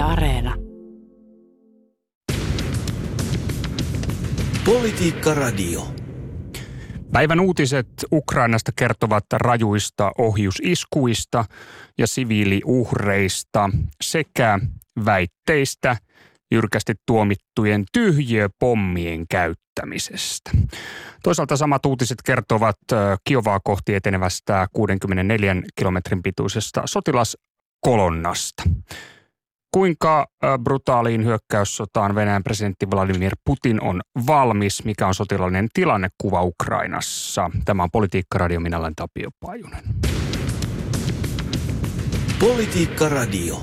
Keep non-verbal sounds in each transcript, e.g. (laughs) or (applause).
Yle Areena. Politiikka Radio. Päivän uutiset Ukrainasta kertovat rajuista ohjusiskuista ja siviiliuhreista sekä väitteistä jyrkästi tuomittujen tyhjöpommien käyttämisestä. Toisaalta samat uutiset kertovat Kiovaa kohti etenevästä 64 kilometrin pituisesta sotilaskolonnasta. Kuinka brutaaliin hyökkäyssotaan Venäjän presidentti Vladimir Putin on valmis? Mikä on sotilaallinen tilannekuva Ukrainassa? Tämä on Politiikka Radio, minä olen Tapio Pajunen. Politiikka Radio.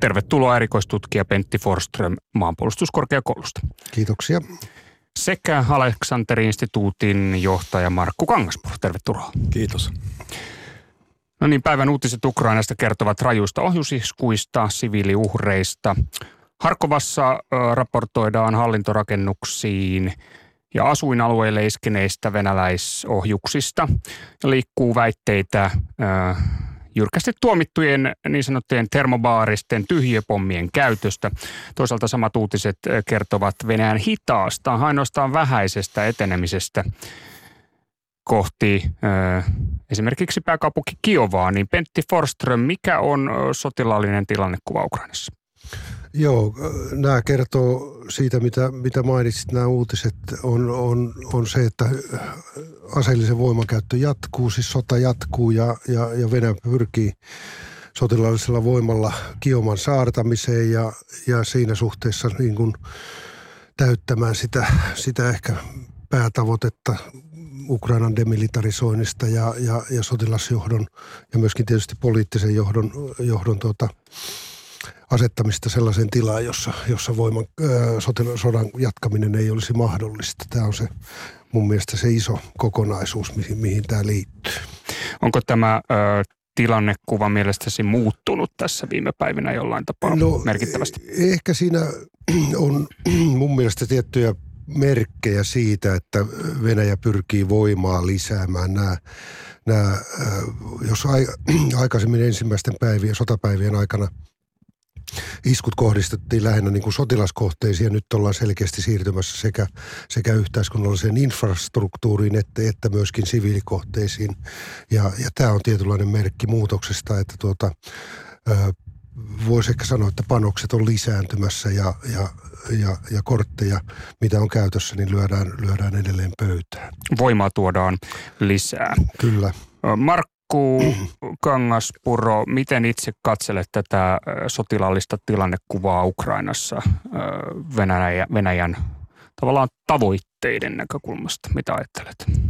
Tervetuloa erikoistutkija Pentti Forström maanpuolustuskorkeakoulusta. Kiitoksia. Sekä Aleksanteri-instituutin johtaja Markku Kangaspuro. Tervetuloa. Kiitos. No niin, päivän uutiset Ukrainasta kertovat rajuista ohjusiskuista, siviiliuhreista. Harkovassa raportoidaan hallintorakennuksiin ja asuinalueille iskeneistä venäläisohjuksista. Liikkuu väitteitä jyrkästi tuomittujen niin sanottujen termobaaristen tyhjöpommien käytöstä. Toisaalta samat uutiset kertovat Venäjän hitaasta, ainoastaan vähäisestä etenemisestä kohti esimerkiksi pääkaupunki Kiovaa, niin Pentti Forström, mikä on sotilaallinen tilannekuva Ukrainassa? Joo, nämä kertoo siitä, mitä, mitä mainitsit, nämä uutiset, on, on, on se, että aseellisen voimankäyttö jatkuu, siis sota jatkuu ja, ja, ja Venäjä pyrkii sotilaallisella voimalla Kioman saartamiseen ja, ja siinä suhteessa niin kuin täyttämään sitä, sitä ehkä päätavoitetta Ukrainan demilitarisoinnista ja, ja, ja sotilasjohdon ja myöskin tietysti poliittisen johdon, johdon tuota, asettamista sellaiseen tilaan, jossa, jossa voiman, ää, sodan jatkaminen ei olisi mahdollista. Tämä on se mun mielestä se iso kokonaisuus, mihin, mihin tämä liittyy. Onko tämä ö, tilannekuva mielestäsi muuttunut tässä viime päivinä jollain tapaa no, merkittävästi? Ehkä siinä on mun mielestä tiettyjä merkkejä siitä, että Venäjä pyrkii voimaa lisäämään nämä, nämä jos (clears throat) aikaisemmin ensimmäisten päivien, sotapäivien aikana iskut kohdistettiin lähinnä niin kuin sotilaskohteisiin ja nyt ollaan selkeästi siirtymässä sekä, sekä yhteiskunnalliseen infrastruktuuriin että, että myöskin siviilikohteisiin. Ja, ja tämä on tietynlainen merkki muutoksesta, että tuota, voisi ehkä sanoa, että panokset on lisääntymässä ja, ja, ja, ja kortteja, mitä on käytössä, niin lyödään, lyödään edelleen pöytään. Voimaa tuodaan lisää. Kyllä. Markku (clears throat) Kangaspuro, miten itse katselet tätä sotilaallista tilannekuvaa Ukrainassa Venäjän, Venäjän tavallaan tavoitteiden näkökulmasta? Mitä ajattelet?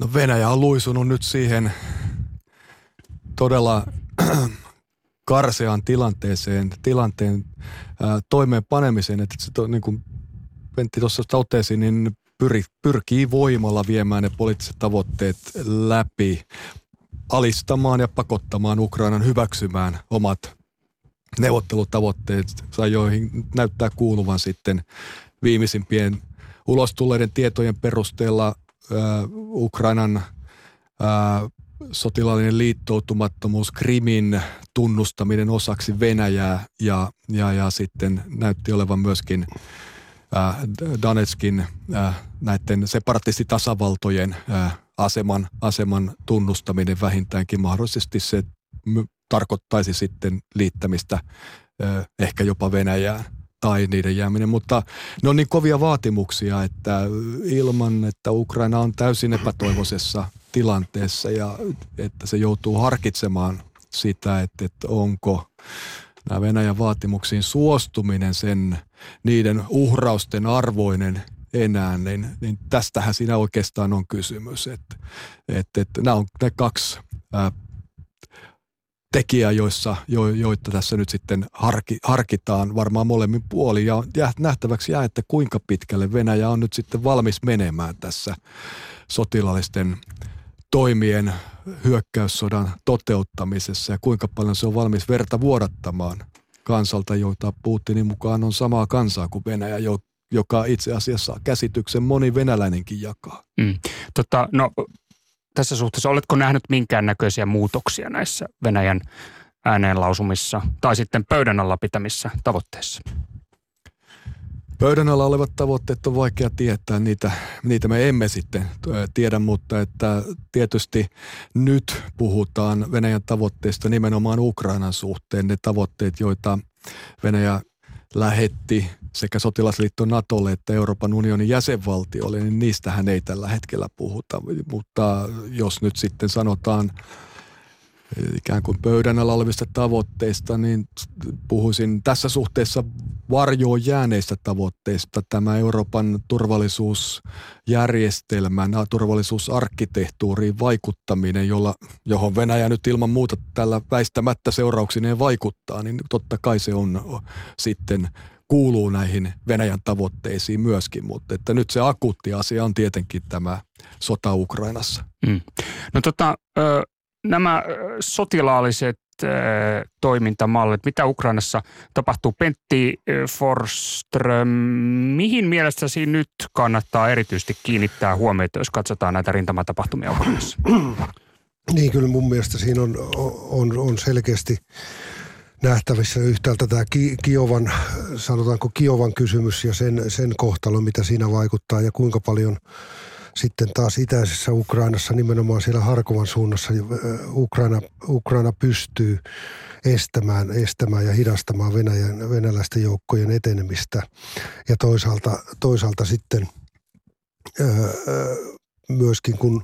No Venäjä on luisunut nyt siihen todella karseaan tilanteeseen, tilanteen ää, toimeenpanemiseen, että se to, niin kuin Pentti tuossa totesi, niin pyri, pyrkii voimalla viemään ne poliittiset tavoitteet läpi, alistamaan ja pakottamaan Ukrainan hyväksymään omat neuvottelutavoitteet, joihin näyttää kuuluvan sitten viimeisimpien ulostulleiden tietojen perusteella ää, Ukrainan ää, sotilaallinen liittoutumattomuus, Krimin tunnustaminen osaksi Venäjää ja, ja, ja sitten näytti olevan myöskin äh, Donetskin äh, näiden separatistitasavaltojen äh, aseman, aseman tunnustaminen vähintäänkin. Mahdollisesti se tarkoittaisi sitten liittämistä äh, ehkä jopa Venäjään tai niiden jääminen, mutta ne on niin kovia vaatimuksia, että ilman, että Ukraina on täysin epätoivoisessa tilanteessa ja että se joutuu harkitsemaan sitä, että, että onko nämä Venäjän vaatimuksiin suostuminen sen niiden uhrausten arvoinen enää, niin, niin tästähän siinä oikeastaan on kysymys. Että, että, että nämä on ne kaksi ää, tekijää, joissa, jo, joita tässä nyt sitten harki, harkitaan varmaan molemmin puolin. Ja nähtäväksi jää, että kuinka pitkälle Venäjä on nyt sitten valmis menemään tässä sotilaallisten toimien hyökkäyssodan toteuttamisessa ja kuinka paljon se on valmis verta vuodattamaan kansalta, jota Putinin mukaan on samaa kansaa kuin Venäjä, joka itse asiassa käsityksen moni venäläinenkin jakaa. Mm. Tota, no, tässä suhteessa oletko nähnyt minkäännäköisiä muutoksia näissä Venäjän ääneen lausumissa tai sitten pöydän alla pitämissä tavoitteissa? Pöydän alla olevat tavoitteet on vaikea tietää, niitä, niitä me emme sitten tiedä, mutta että tietysti nyt puhutaan Venäjän tavoitteista nimenomaan Ukrainan suhteen. Ne tavoitteet, joita Venäjä lähetti sekä sotilasliitto Natolle että Euroopan unionin jäsenvaltioille, niin niistähän ei tällä hetkellä puhuta. Mutta jos nyt sitten sanotaan ikään kuin pöydän alla olevista tavoitteista, niin puhuisin tässä suhteessa varjoon jääneistä tavoitteista. Tämä Euroopan turvallisuusjärjestelmän, turvallisuusarkkitehtuuriin vaikuttaminen, jolla, johon Venäjä nyt ilman muuta tällä väistämättä seurauksineen vaikuttaa, niin totta kai se on sitten kuuluu näihin Venäjän tavoitteisiin myöskin, mutta että nyt se akuutti asia on tietenkin tämä sota Ukrainassa. Mm. No tota, nämä sotilaalliset toimintamallit, mitä Ukrainassa tapahtuu. Pentti Forström, mihin mielestäsi nyt kannattaa erityisesti kiinnittää huomiota, jos katsotaan näitä rintamatapahtumia Ukrainassa? (clears throat) Niin, kyllä mun mielestä siinä on, on, on selkeästi nähtävissä yhtäältä tämä Kiovan, sanotaanko Kiovan kysymys ja sen, sen kohtalo, mitä siinä vaikuttaa ja kuinka paljon – sitten taas itäisessä Ukrainassa, nimenomaan siellä Harkovan suunnassa, Ukraina, Ukraina pystyy estämään, estämään ja hidastamaan Venäjän, venäläisten joukkojen etenemistä. Ja toisaalta, toisaalta sitten myöskin kun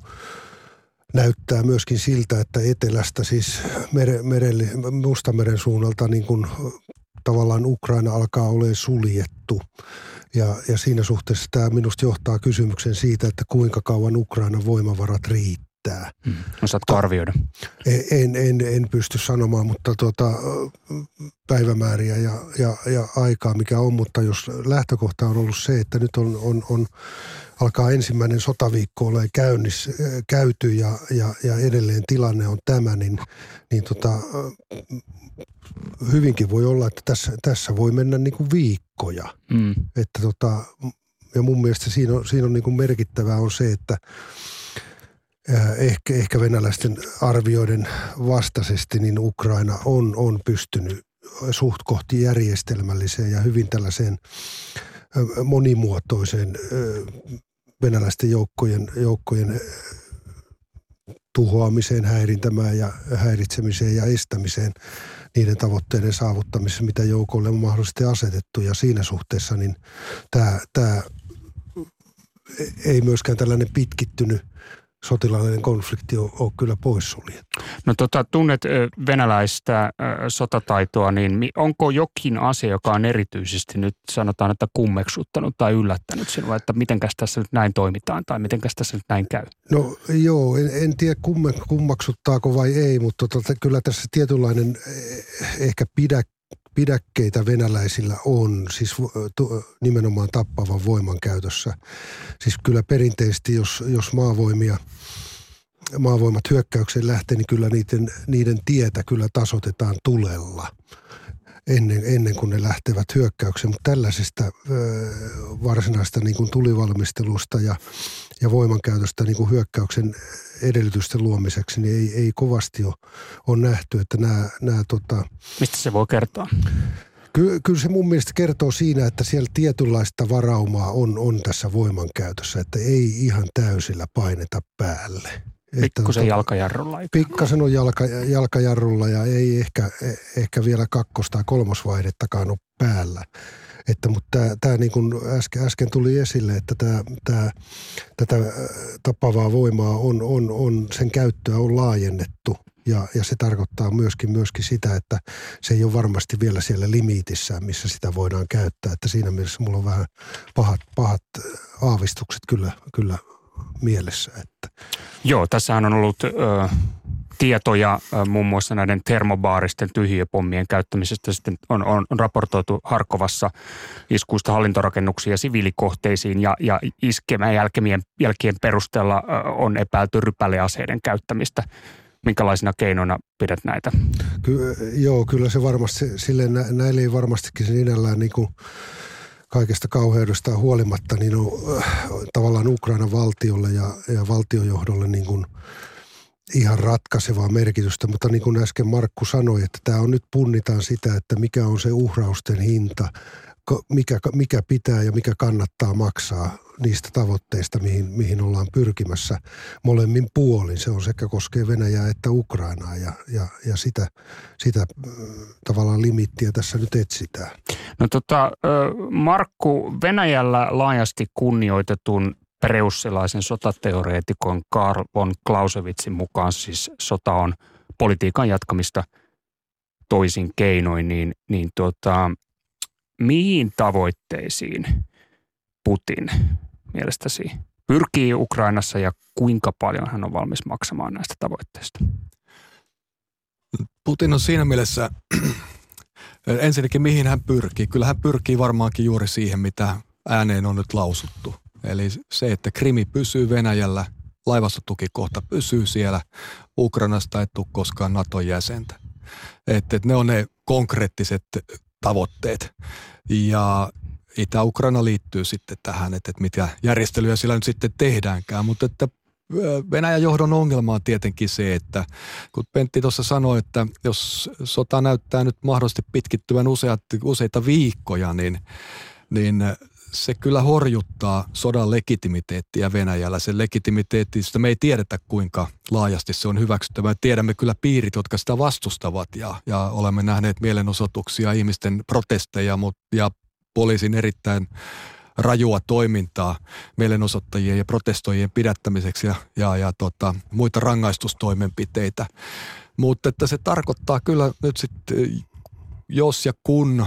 näyttää myöskin siltä, että etelästä siis mere, merelle, Mustameren suunnalta niin kuin tavallaan Ukraina alkaa olemaan suljettu – ja, ja siinä suhteessa tämä minusta johtaa kysymyksen siitä, että kuinka kauan Ukrainan voimavarat riittää. Hmm. Osaatko arvioida? En, en, en pysty sanomaan, mutta tuota, päivämääriä ja, ja, ja aikaa mikä on, mutta jos lähtökohta on ollut se, että nyt on, on, on alkaa ensimmäinen sotaviikko ole käynnissä, käyty ja, ja, ja edelleen tilanne on tämä, niin, niin tota, hyvinkin voi olla, että tässä, tässä voi mennä niin kuin viikkoja. Mm. Että tota, ja mun mielestä siinä on, siinä on niin kuin merkittävää on se, että ehkä, ehkä venäläisten arvioiden vastaisesti niin Ukraina on, on pystynyt suht kohti järjestelmälliseen ja hyvin tällaiseen monimuotoiseen venäläisten joukkojen, joukkojen tuhoamiseen, häirintämään ja häiritsemiseen ja estämiseen niiden tavoitteiden saavuttamisessa, mitä joukolle on mahdollisesti asetettu. Ja siinä suhteessa niin tämä, tämä ei myöskään tällainen pitkittynyt sotilaallinen konflikti on, on kyllä poissuljettu. No tota, tunnet venäläistä sotataitoa, niin onko jokin asia, joka on erityisesti nyt sanotaan, että kummeksuttanut tai yllättänyt sinua, että mitenkäs tässä nyt näin toimitaan tai mitenkäs tässä nyt näin käy? No joo, en, en tiedä kumme, kummaksuttaako vai ei, mutta tota, kyllä tässä tietynlainen eh, ehkä pidä, pidäkkeitä venäläisillä on, siis nimenomaan tappavan voiman käytössä. Siis kyllä perinteisesti, jos, jos maavoimia, maavoimat hyökkäykseen lähtee, niin kyllä niiden, niiden tietä kyllä tasotetaan tulella ennen, ennen kuin ne lähtevät hyökkäykseen. Mutta tällaisesta ö, varsinaista niin kuin tulivalmistelusta ja, ja voimankäytöstä niin kuin hyökkäyksen edellytysten luomiseksi, niin ei, ei kovasti ole, ole nähty, että nämä, nämä tota, Mistä se voi kertoa? Ky, kyllä se mun mielestä kertoo siinä, että siellä tietynlaista varaumaa on, on tässä voimankäytössä, että ei ihan täysillä paineta päälle. Pikkusen tota, jalkajarrulla. Pikkasen on jalka, jalkajarrulla ja ei ehkä, ehkä vielä kakkos- tai kolmosvaihdettakaan ole päällä. Että, mutta tämä, niin kuin äsken, äsken tuli esille, että tämä, tämä, tätä äh, tapavaa voimaa on, on, on, sen käyttöä on laajennettu ja, ja se tarkoittaa myöskin, myöskin sitä, että se ei ole varmasti vielä siellä limitissä, missä sitä voidaan käyttää. Että siinä mielessä mulla on vähän pahat, pahat äh, aavistukset kyllä, kyllä mielessä. Että. Joo, tässähän on ollut ö, tietoja muun muassa näiden termobaaristen tyhjiöpommien käyttämisestä. Sitten on, on, on raportoitu Harkovassa iskuista hallintorakennuksiin ja siviilikohteisiin ja, ja iskemään jälkeen, jälkien perusteella on epäilty rypäleaseiden käyttämistä. Minkälaisina keinoina pidät näitä? Ky- joo, kyllä se varmasti, sille nä- näille ei varmastikin sinällään niin kuin kaikesta kauheudesta huolimatta, niin on äh, tavallaan Ukrainan valtiolle ja, ja valtiojohdolle niin kuin – ihan ratkaisevaa merkitystä, mutta niin kuin äsken Markku sanoi, että tämä on nyt punnitaan sitä, että mikä on se uhrausten hinta, mikä, mikä pitää ja mikä kannattaa maksaa niistä tavoitteista, mihin, mihin ollaan pyrkimässä molemmin puolin. Se on sekä koskee Venäjää että Ukrainaa ja, ja, ja sitä, sitä tavallaan limittiä tässä nyt etsitään. No tota, Markku, Venäjällä laajasti kunnioitetun preussilaisen sotateoreetikon Karl von Clausewitzin mukaan siis sota on politiikan jatkamista toisin keinoin, niin, niin tota, mihin tavoitteisiin Putin mielestäsi pyrkii Ukrainassa ja kuinka paljon hän on valmis maksamaan näistä tavoitteista? Putin on siinä mielessä, (clears throat) ensinnäkin mihin hän pyrkii. Kyllä hän pyrkii varmaankin juuri siihen, mitä ääneen on nyt lausuttu. Eli se, että Krimi pysyy Venäjällä, laivastotukikohta pysyy siellä, Ukrainasta ei tule koskaan Naton jäsentä. Että et ne on ne konkreettiset tavoitteet. Ja Itä-Ukraina liittyy sitten tähän, että, että mitä järjestelyjä sillä nyt sitten tehdäänkään, mutta että Venäjän johdon ongelma on tietenkin se, että kun Pentti tuossa sanoi, että jos sota näyttää nyt mahdollisesti pitkittyvän useat, useita viikkoja, niin, niin se kyllä horjuttaa sodan legitimiteettiä Venäjällä. Se legitimiteetti, sitä me ei tiedetä kuinka laajasti se on hyväksyttävä. Tiedämme kyllä piirit, jotka sitä vastustavat ja, ja olemme nähneet mielenosoituksia, ihmisten protesteja mut, ja poliisin erittäin rajua toimintaa mielenosoittajien ja protestoijien pidättämiseksi ja, ja, ja tota, muita rangaistustoimenpiteitä. Mutta että se tarkoittaa kyllä nyt sitten, jos ja kun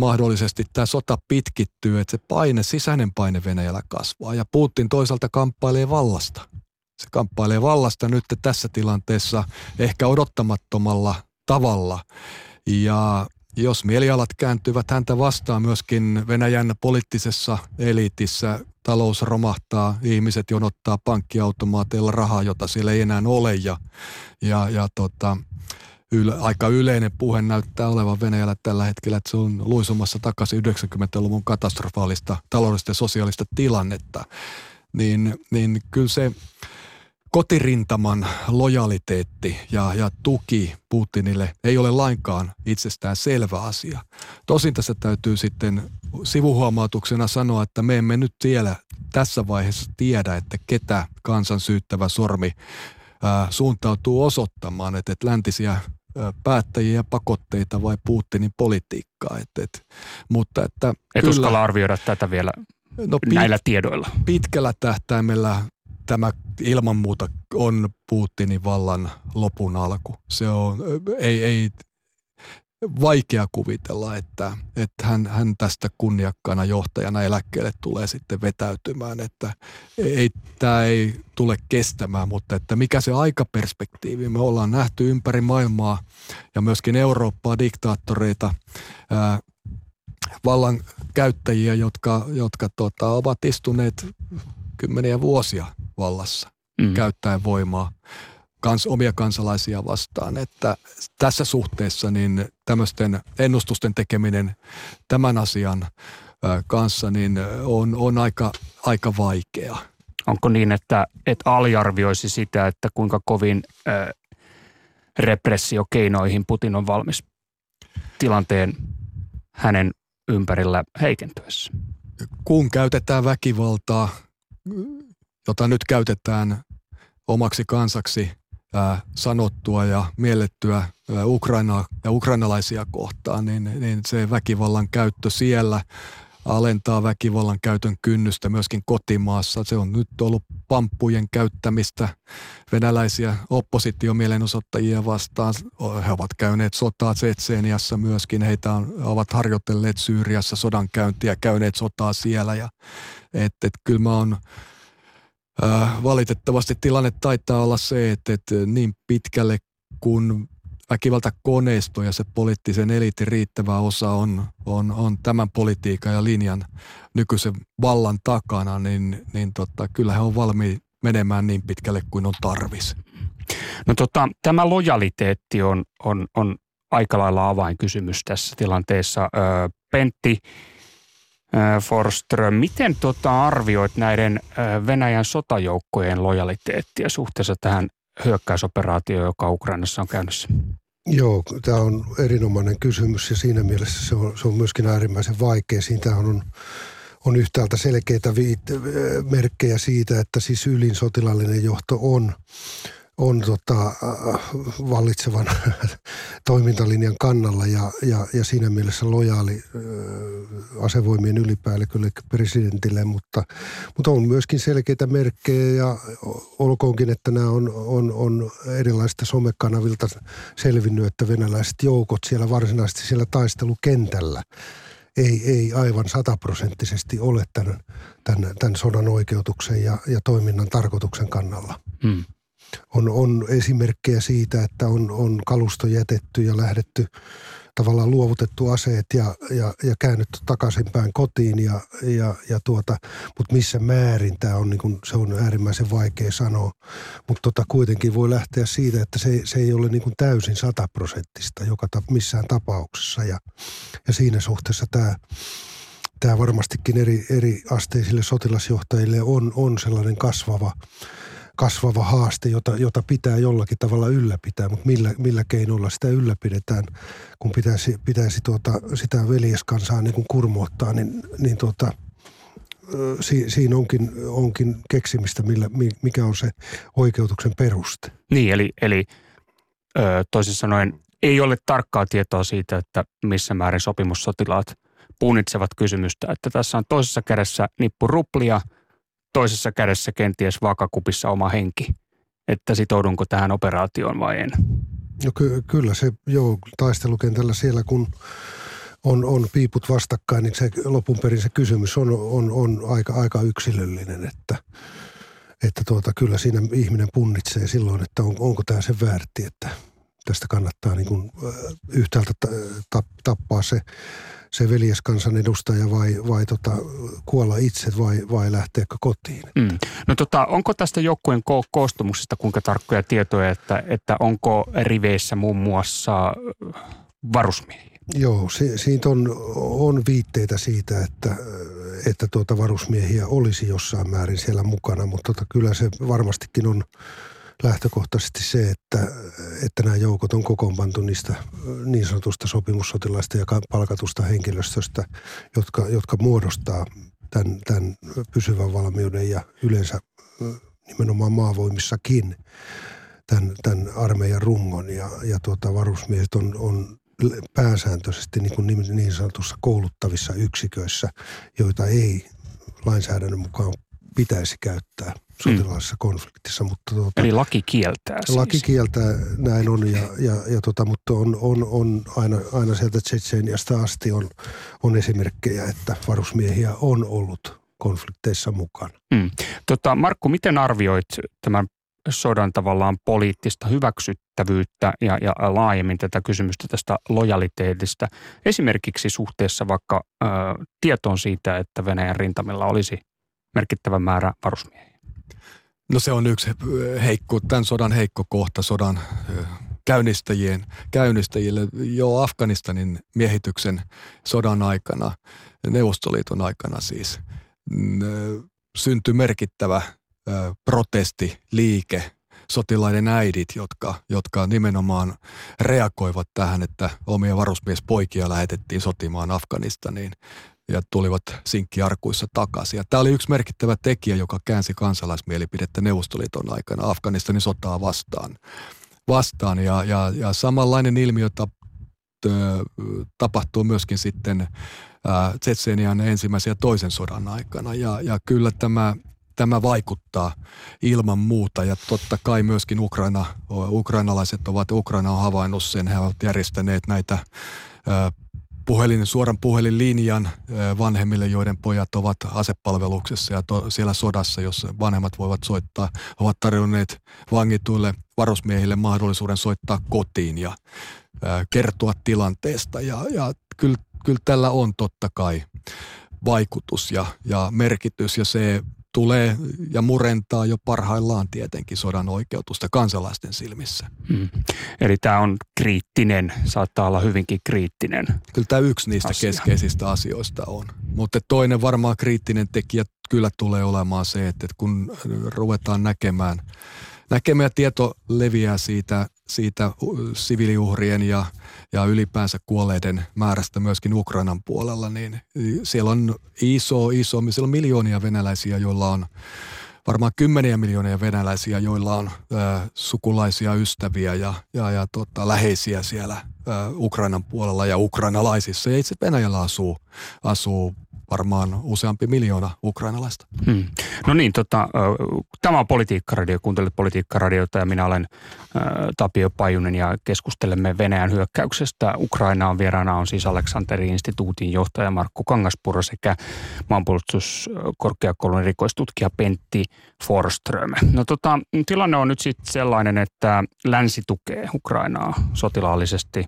mahdollisesti tämä sota pitkittyy, että se paine, sisäinen paine Venäjällä kasvaa ja Putin toisaalta kamppailee vallasta. Se kamppailee vallasta nyt tässä tilanteessa ehkä odottamattomalla tavalla ja jos mielialat kääntyvät häntä vastaan myöskin Venäjän poliittisessa eliitissä, talous romahtaa, ihmiset jonottaa pankkiautomaateilla rahaa, jota siellä ei enää ole ja, ja, ja tota, yle, aika yleinen puhe näyttää olevan Venäjällä tällä hetkellä, että se on luisumassa takaisin 90-luvun katastrofaalista taloudellista ja sosiaalista tilannetta, niin, niin kyllä se kotirintaman lojaliteetti ja, ja tuki Putinille ei ole lainkaan itsestään selvä asia. Tosin tässä täytyy sitten sivuhuomautuksena sanoa, että me emme nyt vielä tässä vaiheessa tiedä, että ketä kansan syyttävä sormi ää, suuntautuu osoittamaan, että, että läntisiä päättäjiä pakotteita vai Putinin politiikkaa. Et, et, mutta että Et kyllä, uskalla arvioida tätä vielä no, pit, näillä tiedoilla. Pitkällä tähtäimellä tämä ilman muuta on Putinin vallan lopun alku. Se on, ei, ei vaikea kuvitella, että, että hän, hän tästä kunniakkaana johtajana eläkkeelle tulee sitten vetäytymään, että ei, tämä ei tule kestämään, mutta että mikä se aikaperspektiivi, me ollaan nähty ympäri maailmaa ja myöskin Eurooppaa diktaattoreita, ää, vallan käyttäjiä, jotka, jotka tota, ovat istuneet kymmeniä vuosia vallassa mm. käyttäen voimaa kans, omia kansalaisia vastaan. Että tässä suhteessa niin tämmöisten ennustusten tekeminen tämän asian kanssa niin on, on aika, aika vaikea. Onko niin, että, että aliarvioisi sitä, että kuinka kovin äh, repressiokeinoihin Putin on valmis tilanteen hänen ympärillä heikentyessä? Kun käytetään väkivaltaa, jota nyt käytetään omaksi kansaksi sanottua ja miellettyä Ukrainaa ja ukrainalaisia kohtaan, niin, niin se väkivallan käyttö siellä alentaa väkivallan käytön kynnystä myöskin kotimaassa. Se on nyt ollut pamppujen käyttämistä venäläisiä oppositiomielenosoittajia vastaan. He ovat käyneet sotaa Tsetseeniassa myöskin. Heitä on, ovat harjoitelleet Syyriassa sodan käyntiä, käyneet sotaa siellä. Ja, et, et, kyllä mä oon Äh, valitettavasti tilanne taitaa olla se, että, että niin pitkälle kun väkivalta koneisto ja se poliittisen eliitin riittävä osa on, on, on tämän politiikan ja linjan nykyisen vallan takana, niin, niin tota, kyllä he on valmiit menemään niin pitkälle kuin on tarvis. No tota, tämä lojaliteetti on, on, on aika lailla avainkysymys tässä tilanteessa. Öö, Pentti, Forström, miten tota arvioit näiden Venäjän sotajoukkojen lojaliteettia suhteessa tähän hyökkäysoperaatio, joka Ukrainassa on käynnissä? Joo, tämä on erinomainen kysymys ja siinä mielessä se on, se on myöskin äärimmäisen vaikea. Siitä on, on yhtäältä selkeitä viit, merkkejä siitä, että siis ylin sotilallinen johto on on tota, vallitsevan (laughs) toimintalinjan kannalla ja, ja, ja siinä mielessä lojaali asevoimien ylipäällikölle presidentille, mutta, mutta on myöskin selkeitä merkkejä ja olkoonkin, että nämä on, on, on erilaisista somekanavilta selvinnyt, että venäläiset joukot siellä varsinaisesti siellä taistelukentällä ei, ei aivan sataprosenttisesti ole tämän, tämän, tämän sodan oikeutuksen ja, ja toiminnan tarkoituksen kannalla. Hmm on, on esimerkkejä siitä, että on, on kalusto jätetty ja lähdetty tavallaan luovutettu aseet ja, ja, ja käännytty takaisinpäin kotiin ja, ja, ja tuota, mutta missä määrin tämä on, niin kun, se on äärimmäisen vaikea sanoa. Mutta tota, kuitenkin voi lähteä siitä, että se, se ei ole niin täysin sataprosenttista joka ta, missään tapauksessa ja, ja siinä suhteessa tämä tämä varmastikin eri, eri asteisille sotilasjohtajille on, on sellainen kasvava kasvava haaste, jota, jota pitää jollakin tavalla ylläpitää, mutta millä, millä keinoilla sitä ylläpidetään, kun pitäisi, pitäisi tuota, sitä veljeskansaa niin kuin kurmoittaa, niin, niin tuota, si, siinä onkin, onkin keksimistä, millä, mikä on se oikeutuksen peruste. Niin, eli, eli ö, toisin sanoen ei ole tarkkaa tietoa siitä, että missä määrin sopimussotilaat punnitsevat kysymystä, että tässä on toisessa kädessä nippu ruplia – toisessa kädessä kenties vaakakupissa oma henki, että sitoudunko tähän operaatioon vai en? No ky- kyllä se, joo, taistelukentällä siellä kun on, on piiput vastakkain, niin se lopun perin se kysymys on, on, on aika, aika yksilöllinen, että, että tuota, kyllä siinä ihminen punnitsee silloin, että on, onko tämä se väärti, että tästä kannattaa niin kuin, yhtäältä tappaa se se veljeskansan edustaja vai, vai tota, kuolla itse vai, vai lähteekö kotiin. Mm. No tota, onko tästä joukkueen ko- koostumuksesta kuinka tarkkoja tietoja, että, että onko riveissä muun muassa varusmiehiä? Joo, si- siitä on, on viitteitä siitä, että, että tuota varusmiehiä olisi jossain määrin siellä mukana, mutta tota, kyllä se varmastikin on lähtökohtaisesti se, että, että nämä joukot on kokoonpantu niistä niin sanotusta sopimussotilaista ja palkatusta henkilöstöstä, jotka, jotka muodostaa tämän, tämän pysyvän valmiuden ja yleensä nimenomaan maavoimissakin tämän, tämän armeijan rungon. Ja, ja tuota, varusmiehet on, on pääsääntöisesti niin, kuin niin sanotussa kouluttavissa yksiköissä, joita ei lainsäädännön mukaan pitäisi käyttää sotilaallisessa mm. konfliktissa. Mutta tuota, Eli laki kieltää siis. Laki kieltää, näin on, ja, ja, ja tota, mutta on, on, on aina, aina sieltä Tsetseeniasta asti on, on esimerkkejä, että varusmiehiä on ollut konflikteissa mukana. Mm. Tota, Markku, miten arvioit tämän sodan tavallaan poliittista hyväksyttävyyttä ja, ja laajemmin tätä kysymystä tästä lojaliteetista, esimerkiksi suhteessa vaikka ö, tietoon siitä, että Venäjän rintamilla olisi merkittävä määrä varusmiehiä? No se on yksi heikko, tämän sodan heikko kohta sodan käynnistäjien, käynnistäjille jo Afganistanin miehityksen sodan aikana, Neuvostoliiton aikana siis, syntyi merkittävä protesti, liike, sotilaiden äidit, jotka, jotka nimenomaan reagoivat tähän, että omia varusmiespoikia lähetettiin sotimaan Afganistaniin ja tulivat sinkkiarkuissa takaisin. Ja tämä oli yksi merkittävä tekijä, joka käänsi kansalaismielipidettä Neuvostoliiton aikana Afganistanin sotaa vastaan. vastaan. Ja, ja, ja samanlainen ilmiö tap, tapahtuu myöskin sitten Tsetseenian ensimmäisen ja toisen sodan aikana. Ja, ja kyllä tämä, tämä vaikuttaa ilman muuta ja totta kai myöskin Ukraina, ukrainalaiset ovat, Ukraina on havainnut sen, he ovat järjestäneet näitä puhelin, suoran puhelinlinjan vanhemmille, joiden pojat ovat asepalveluksessa ja to, siellä sodassa, jos vanhemmat voivat soittaa, ovat tarjonneet vangituille varusmiehille mahdollisuuden soittaa kotiin ja kertoa tilanteesta. Ja, ja kyllä, kyllä tällä on totta kai vaikutus ja, ja merkitys ja se tulee ja murentaa jo parhaillaan tietenkin sodan oikeutusta kansalaisten silmissä. Hmm. Eli tämä on kriittinen, saattaa olla hyvinkin kriittinen. Kyllä tämä yksi niistä asia. keskeisistä asioista on. Mutta toinen varmaan kriittinen tekijä kyllä tulee olemaan se, että kun ruvetaan näkemään näkemä tieto leviää siitä, siitä siviiliuhrien ja, ja ylipäänsä kuolleiden määrästä myöskin Ukrainan puolella, niin siellä on iso, iso, siellä on miljoonia venäläisiä, joilla on varmaan kymmeniä miljoonia venäläisiä, joilla on ö, sukulaisia, ystäviä ja, ja, ja tota, läheisiä siellä ö, Ukrainan puolella ja ukrainalaisissa. Ja itse Venäjällä asuu, asuu varmaan useampi miljoona ukrainalaista. Hmm. No niin, tota, tämä on Politiikkaradio, kuuntelet Politiikkaradiota ja minä olen äh, Tapio Pajunen ja keskustelemme Venäjän hyökkäyksestä. Ukrainaan vieraana on siis Aleksanteri instituutin johtaja Markku Kangaspuro sekä maanpuolustuskorkeakoulun erikoistutkija Pentti Forström. No tota, tilanne on nyt sitten sellainen, että länsi tukee Ukrainaa sotilaallisesti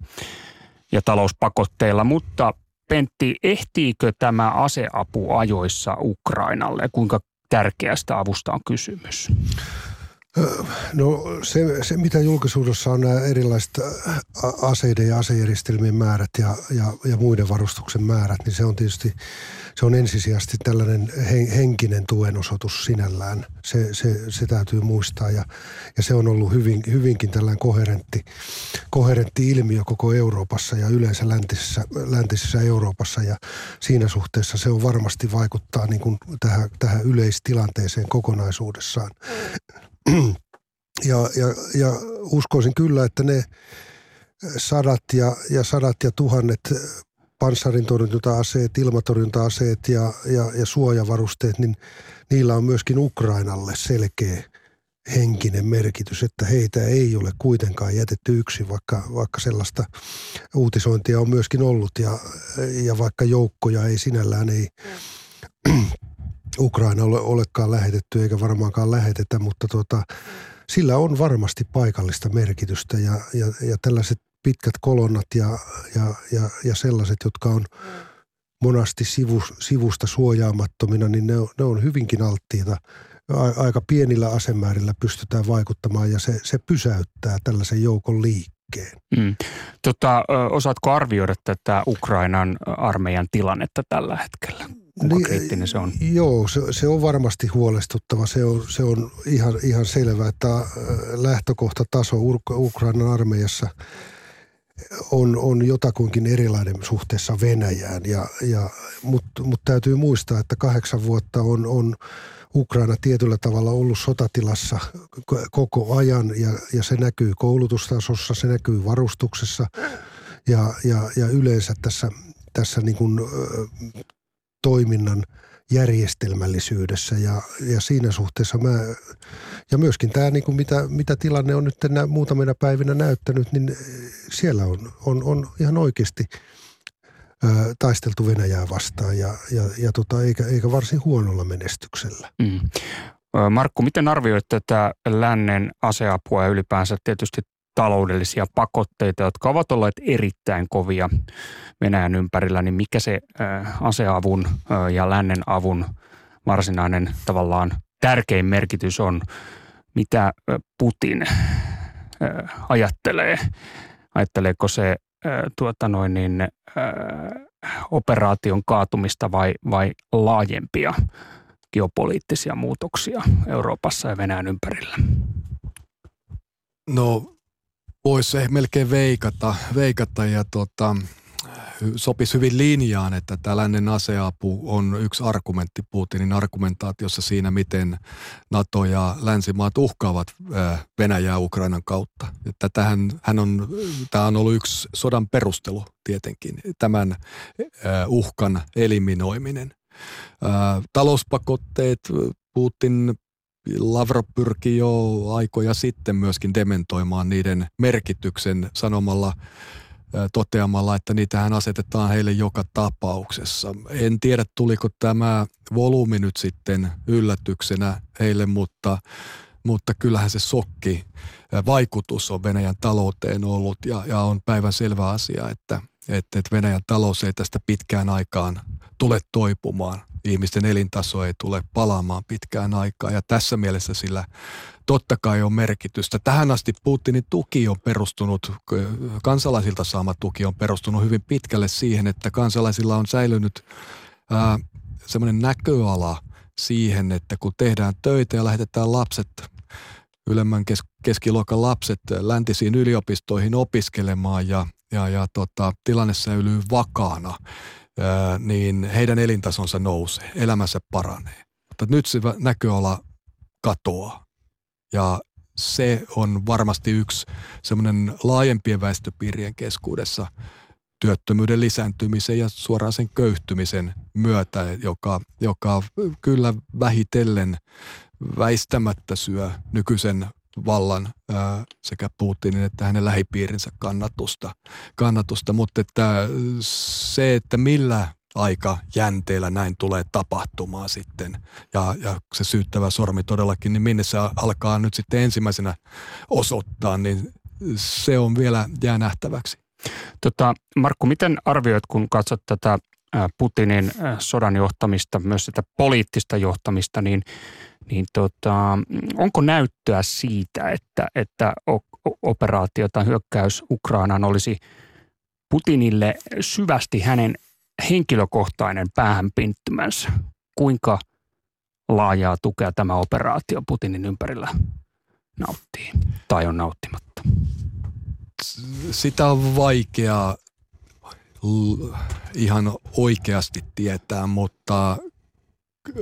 ja talouspakotteilla, mutta Pentti, ehtiikö tämä aseapu ajoissa Ukrainalle? Kuinka tärkeästä avusta on kysymys? No se, se, mitä julkisuudessa on nämä erilaiset aseiden ja asejärjestelmien määrät ja, ja, ja muiden varustuksen määrät, niin se on tietysti se on ensisijaisesti tällainen henkinen tuenosoitus sinällään. Se, se, se täytyy muistaa ja, ja se on ollut hyvin, hyvinkin tällainen koherentti, koherentti ilmiö koko Euroopassa ja yleensä läntisessä, läntisessä Euroopassa ja siinä suhteessa se on varmasti vaikuttaa niin kuin tähän, tähän yleistilanteeseen kokonaisuudessaan. Ja, ja, ja uskoisin kyllä, että ne sadat ja, ja sadat ja tuhannet panssarintorjunta-aseet, ilmatorjunta-aseet ja, ja, ja suojavarusteet, niin niillä on myöskin Ukrainalle selkeä henkinen merkitys, että heitä ei ole kuitenkaan jätetty yksin, vaikka, vaikka sellaista uutisointia on myöskin ollut. Ja, ja vaikka joukkoja ei sinällään ei Ukraina ole, olekaan lähetetty eikä varmaankaan lähetetä, mutta tuota, sillä on varmasti paikallista merkitystä ja, ja, ja tällaiset pitkät kolonnat ja, ja, ja, ja sellaiset, jotka on monasti sivu, sivusta suojaamattomina, niin ne on, ne on hyvinkin alttiita. Aika pienillä asemäärillä pystytään vaikuttamaan ja se, se pysäyttää tällaisen joukon liikkeen. Mm. Tota, osaatko arvioida tätä Ukrainan armeijan tilannetta tällä hetkellä? Kuinka niin, kriittinen se on? Joo, se, se on varmasti huolestuttava. Se on, se on ihan, ihan selvä, että lähtökohtataso Ukrainan armeijassa – on, on jotakuinkin erilainen suhteessa Venäjään. Ja, ja, Mutta mut täytyy muistaa, että kahdeksan vuotta on, on Ukraina tietyllä tavalla ollut sotatilassa koko ajan ja, ja se näkyy koulutustasossa, se näkyy varustuksessa ja, ja, ja yleensä tässä, tässä niin kuin, toiminnan – järjestelmällisyydessä ja, ja siinä suhteessa mä, ja myöskin tämä niin kuin mitä, mitä tilanne on nyt nä, muutamina päivinä näyttänyt, niin siellä on, on, on ihan oikeasti ä, taisteltu Venäjää vastaan ja, ja, ja tota, eikä, eikä varsin huonolla menestyksellä. Mm. Markku, miten arvioit tätä lännen aseapua ja ylipäänsä tietysti taloudellisia pakotteita, jotka ovat olleet erittäin kovia Venäjän ympärillä, niin mikä se aseavun ja lännen avun varsinainen tavallaan tärkein merkitys on, mitä Putin ajattelee? Ajatteleeko se tuota noin niin, operaation kaatumista vai, vai laajempia geopoliittisia muutoksia Euroopassa ja Venäjän ympärillä? No voisi melkein veikata, veikata ja tota, sopisi hyvin linjaan, että tällainen aseapu on yksi argumentti Putinin argumentaatiossa siinä, miten NATO ja länsimaat uhkaavat Venäjää Ukrainan kautta. Että tähän, hän on, tämä on ollut yksi sodan perustelu tietenkin, tämän uhkan eliminoiminen. Talouspakotteet, Putin Lavrov pyrkii jo aikoja sitten myöskin dementoimaan niiden merkityksen sanomalla toteamalla, että niitähän asetetaan heille joka tapauksessa. En tiedä, tuliko tämä volyymi nyt sitten yllätyksenä heille, mutta, mutta kyllähän se sokki vaikutus on Venäjän talouteen ollut ja, ja on päivän selvä asia, että, että Venäjän talous ei tästä pitkään aikaan tule toipumaan ihmisten elintaso ei tule palaamaan pitkään aikaa ja tässä mielessä sillä totta kai on merkitystä. Tähän asti Putinin tuki on perustunut, kansalaisilta saama tuki on perustunut hyvin pitkälle siihen, että kansalaisilla on säilynyt semmoinen näköala siihen, että kun tehdään töitä ja lähetetään lapset ylemmän kes- keskiluokan lapset läntisiin yliopistoihin opiskelemaan ja, ja, ja tota, tilanne säilyy vakaana, niin heidän elintasonsa nousee, elämänsä paranee. Mutta nyt se näköala katoaa. Ja se on varmasti yksi semmoinen laajempien väestöpiirien keskuudessa työttömyyden lisääntymisen ja suoraan sen köyhtymisen myötä, joka, joka kyllä vähitellen väistämättä syö nykyisen vallan ää, sekä Putinin että hänen lähipiirinsä kannatusta. kannatusta. Mutta että se, että millä aika jänteellä näin tulee tapahtumaan sitten ja, ja se syyttävä sormi todellakin, niin minne se alkaa nyt sitten ensimmäisenä osoittaa, niin se on vielä jää nähtäväksi. Tota, Markku, miten arvioit, kun katsot tätä Putinin sodan johtamista, myös sitä poliittista johtamista, niin, niin tota, onko näyttöä siitä, että, että operaatio tai hyökkäys Ukrainaan olisi Putinille syvästi hänen henkilökohtainen päähänpinttymänsä? Kuinka laajaa tukea tämä operaatio Putinin ympärillä nauttii tai on nauttimatta? Sitä on vaikea ihan oikeasti tietää, mutta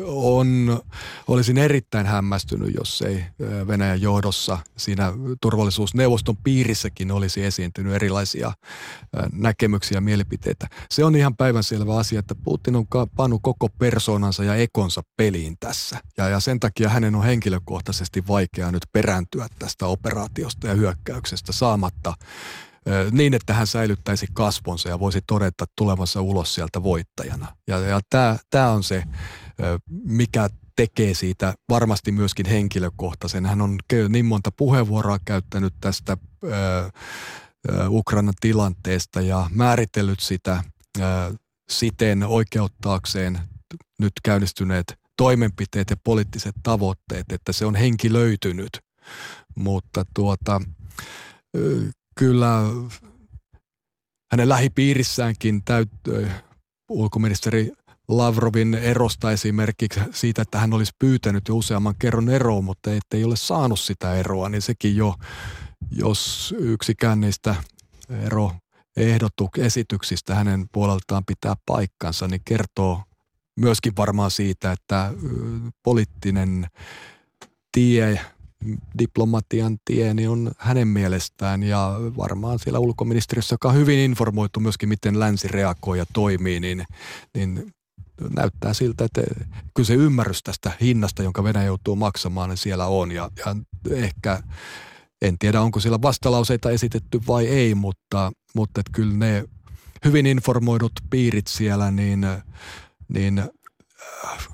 on, olisin erittäin hämmästynyt, jos ei Venäjän johdossa siinä turvallisuusneuvoston piirissäkin olisi esiintynyt erilaisia näkemyksiä ja mielipiteitä. Se on ihan päivänselvä asia, että Putin on pannut koko persoonansa ja ekonsa peliin tässä. Ja, ja sen takia hänen on henkilökohtaisesti vaikeaa nyt perääntyä tästä operaatiosta ja hyökkäyksestä saamatta niin, että hän säilyttäisi kasvonsa ja voisi todeta tulevansa ulos sieltä voittajana. Ja, ja tämä on se mikä tekee siitä varmasti myöskin henkilökohtaisen. Hän on niin monta puheenvuoroa käyttänyt tästä Ukrainan tilanteesta ja määritellyt sitä siten oikeuttaakseen nyt käynnistyneet toimenpiteet ja poliittiset tavoitteet, että se on henkilöitynyt. Mutta tuota, kyllä hänen lähipiirissäänkin täyt, ulkoministeri Lavrovin erosta esimerkiksi siitä, että hän olisi pyytänyt jo useamman kerran eroa, mutta ettei ole saanut sitä eroa, niin sekin jo, jos yksikään niistä ero esityksistä hänen puoleltaan pitää paikkansa, niin kertoo myöskin varmaan siitä, että poliittinen tie, diplomatian tie, niin on hänen mielestään ja varmaan siellä ulkoministeriössä, joka on hyvin informoitu myöskin, miten länsi reagoi ja toimii, niin, niin näyttää siltä, että kyllä se ymmärrys tästä hinnasta, jonka Venäjä joutuu maksamaan, niin siellä on. Ja, ja ehkä, en tiedä onko siellä vastalauseita esitetty vai ei, mutta, mutta että kyllä ne hyvin informoidut piirit siellä, niin, niin äh,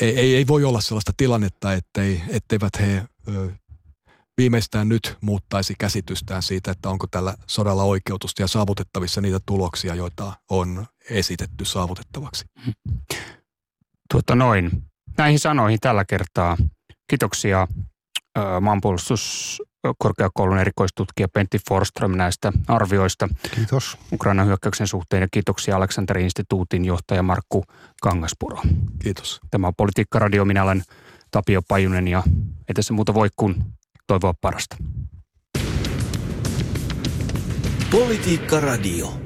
ei, ei, ei voi olla sellaista tilannetta, ettei, etteivät he viimeistään nyt muuttaisi käsitystään siitä, että onko tällä sodalla oikeutusta ja saavutettavissa niitä tuloksia, joita on esitetty saavutettavaksi. Tuota noin. Näihin sanoihin tällä kertaa. Kiitoksia maanpuolustuskorkeakoulun erikoistutkija Pentti Forström näistä arvioista. Kiitos. Ukrainan hyökkäyksen suhteen ja kiitoksia Aleksanterin instituutin johtaja Markku Kangaspuro. Kiitos. Tämä on Politiikka Radio. Minä olen Tapio Pajunen ja ei tässä muuta voi kuin toivoa parasta. Politiikka Radio.